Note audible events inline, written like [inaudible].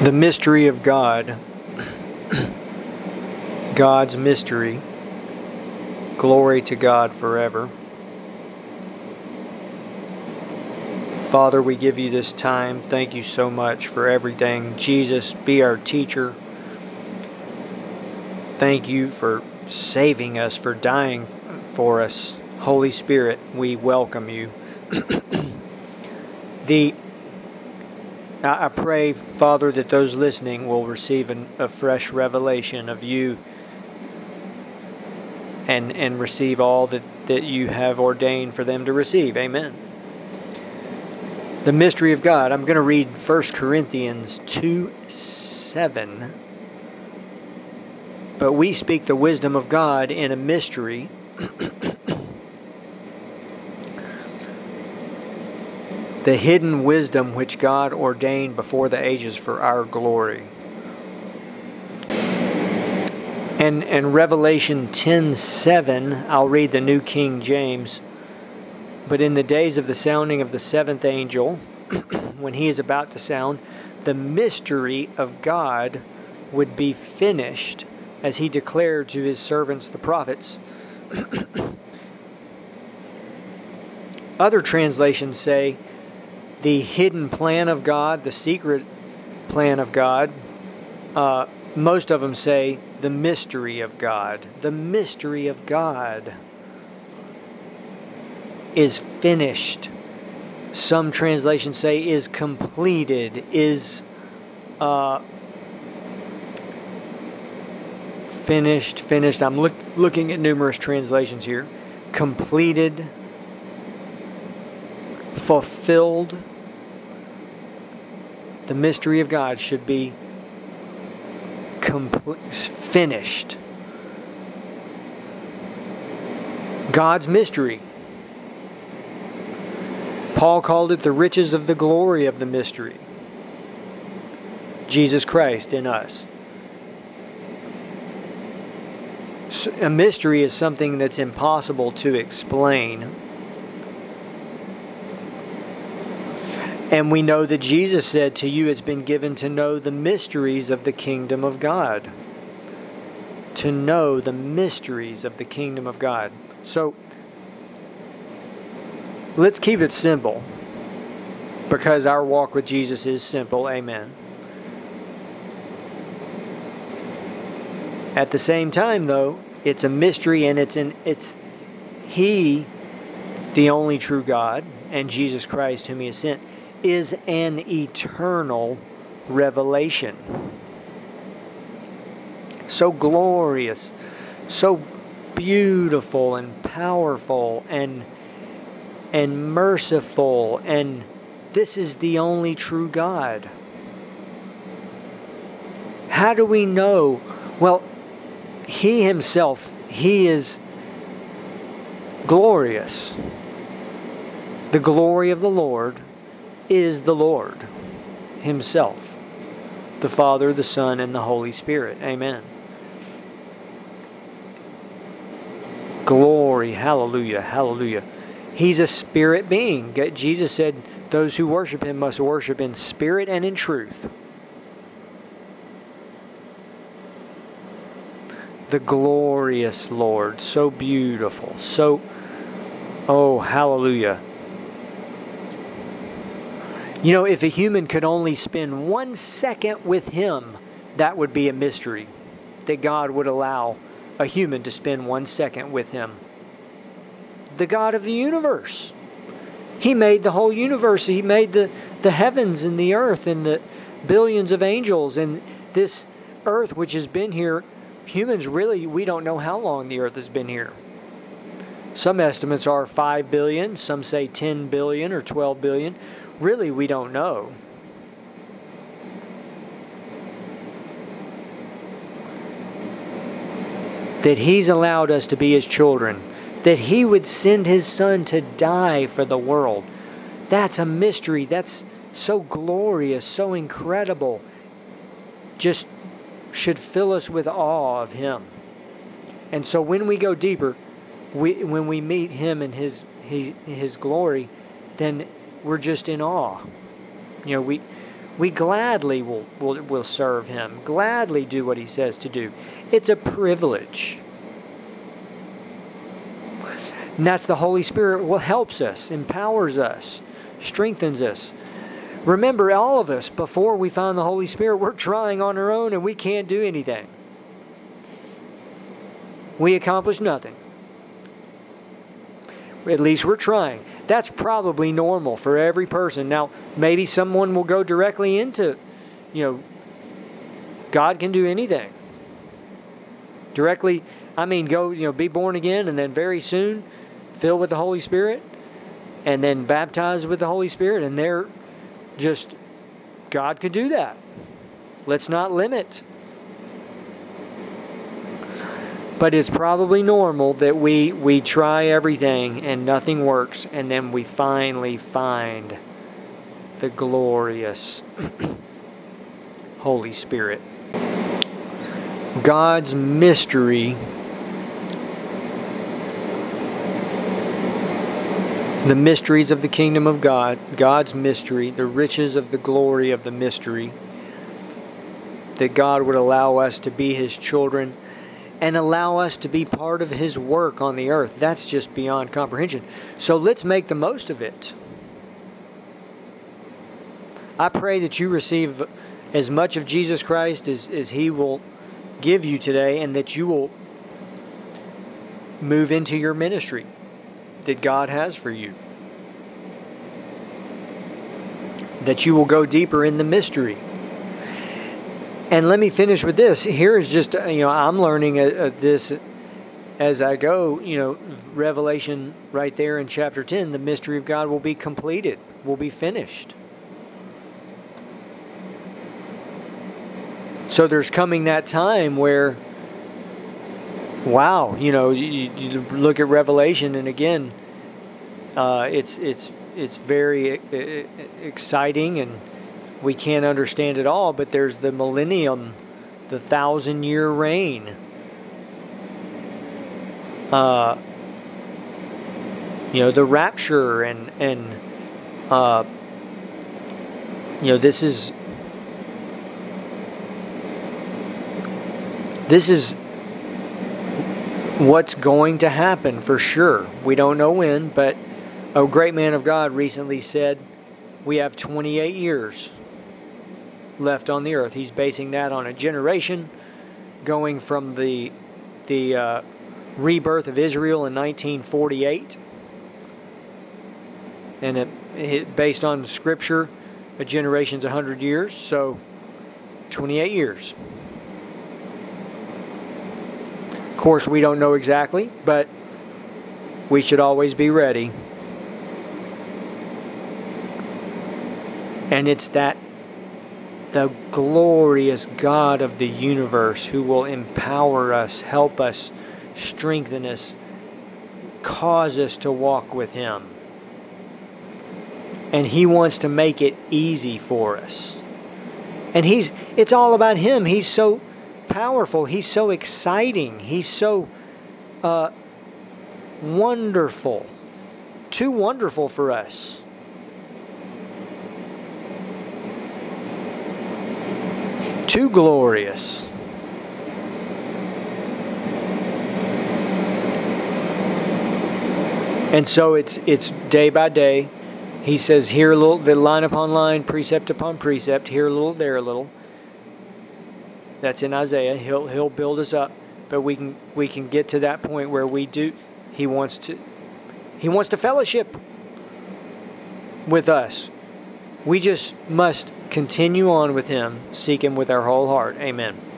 The mystery of God, God's mystery. Glory to God forever. Father, we give you this time. Thank you so much for everything. Jesus, be our teacher. Thank you for saving us, for dying for us. Holy Spirit, we welcome you. [clears throat] the I pray, Father, that those listening will receive an, a fresh revelation of you and, and receive all that, that you have ordained for them to receive. Amen. The mystery of God. I'm going to read 1 Corinthians 2 7. But we speak the wisdom of God in a mystery. [clears throat] the hidden wisdom which God ordained before the ages for our glory. And in Revelation 10:7, I'll read the New King James. But in the days of the sounding of the seventh angel, [clears throat] when he is about to sound, the mystery of God would be finished, as he declared to his servants the prophets. [clears throat] Other translations say, the hidden plan of God, the secret plan of God. Uh, most of them say the mystery of God. The mystery of God is finished. Some translations say is completed, is uh, finished, finished. I'm look, looking at numerous translations here. Completed, fulfilled the mystery of God should be complete, finished. God's mystery. Paul called it the riches of the glory of the mystery. Jesus Christ in us. A mystery is something that's impossible to explain And we know that Jesus said, To you it's been given to know the mysteries of the kingdom of God. To know the mysteries of the kingdom of God. So, let's keep it simple because our walk with Jesus is simple. Amen. At the same time, though, it's a mystery and it's an it's He, the only true God, and Jesus Christ, whom He has sent is an eternal revelation. So glorious, so beautiful and powerful and and merciful and this is the only true God. How do we know? Well, he himself, he is glorious. The glory of the Lord is the Lord Himself, the Father, the Son, and the Holy Spirit. Amen. Glory, hallelujah, hallelujah. He's a spirit being. Jesus said, Those who worship Him must worship in spirit and in truth. The glorious Lord, so beautiful, so, oh, hallelujah. You know, if a human could only spend one second with him, that would be a mystery that God would allow a human to spend one second with him. The God of the universe. He made the whole universe. He made the, the heavens and the earth and the billions of angels and this earth which has been here. Humans really, we don't know how long the earth has been here. Some estimates are 5 billion, some say 10 billion or 12 billion really we don't know. That He's allowed us to be His children, that He would send His Son to die for the world. That's a mystery. That's so glorious, so incredible. Just should fill us with awe of Him. And so when we go deeper, we, when we meet Him in His, his, his glory, then we're just in awe. You know, we We gladly will, will, will serve Him, gladly do what He says to do. It's a privilege. And that's the Holy Spirit will helps us, empowers us, strengthens us. Remember, all of us, before we find the Holy Spirit, we're trying on our own and we can't do anything. We accomplish nothing. At least we're trying. That's probably normal for every person. Now, maybe someone will go directly into, you know, God can do anything. Directly, I mean, go, you know, be born again and then very soon filled with the Holy Spirit and then baptized with the Holy Spirit. And they're just, God could do that. Let's not limit But it's probably normal that we, we try everything and nothing works, and then we finally find the glorious Holy Spirit. God's mystery, the mysteries of the kingdom of God, God's mystery, the riches of the glory of the mystery, that God would allow us to be His children and allow us to be part of His work on the earth. That's just beyond comprehension. So let's make the most of it. I pray that you receive as much of Jesus Christ as, as He will give you today and that you will move into your ministry that God has for you. That you will go deeper in the mystery and let me finish with this. Here is just, uh, you know, I'm learning uh, uh, this as I go. You know, Revelation right there in chapter 10, the mystery of God will be completed, will be finished. So there's coming that time where, wow, you know, you, you look at Revelation, and again, uh, it's it's it's very exciting and we can't understand it all, but there's the millennium, the thousand year reign. Uh, you know, the rapture and, and, uh, you know, this is, this is what's going to happen for sure. We don't know when, but a great man of God recently said, we have 28 years left on the earth. He's basing that on a generation going from the the uh, rebirth of Israel in 1948, and it, it, based on Scripture, a generation's 100 years, so 28 years. Of course, we don't know exactly, but we should always be ready. And it's that the glorious God of the universe who will empower us, help us, strengthen us, cause us to walk with Him. And He wants to make it easy for us. And He's it's all about Him. He's so powerful, He's so exciting, He's so uh, wonderful. Too wonderful for us. Too glorious. And so it's it's day by day. He says here a little, the line upon line, precept upon precept, here a little, there a little. That's in Isaiah. He'll he'll build us up, but we can we can get to that point where we do. He wants to he wants to fellowship with us. We just must continue on with Him, seek Him with our whole heart. Amen.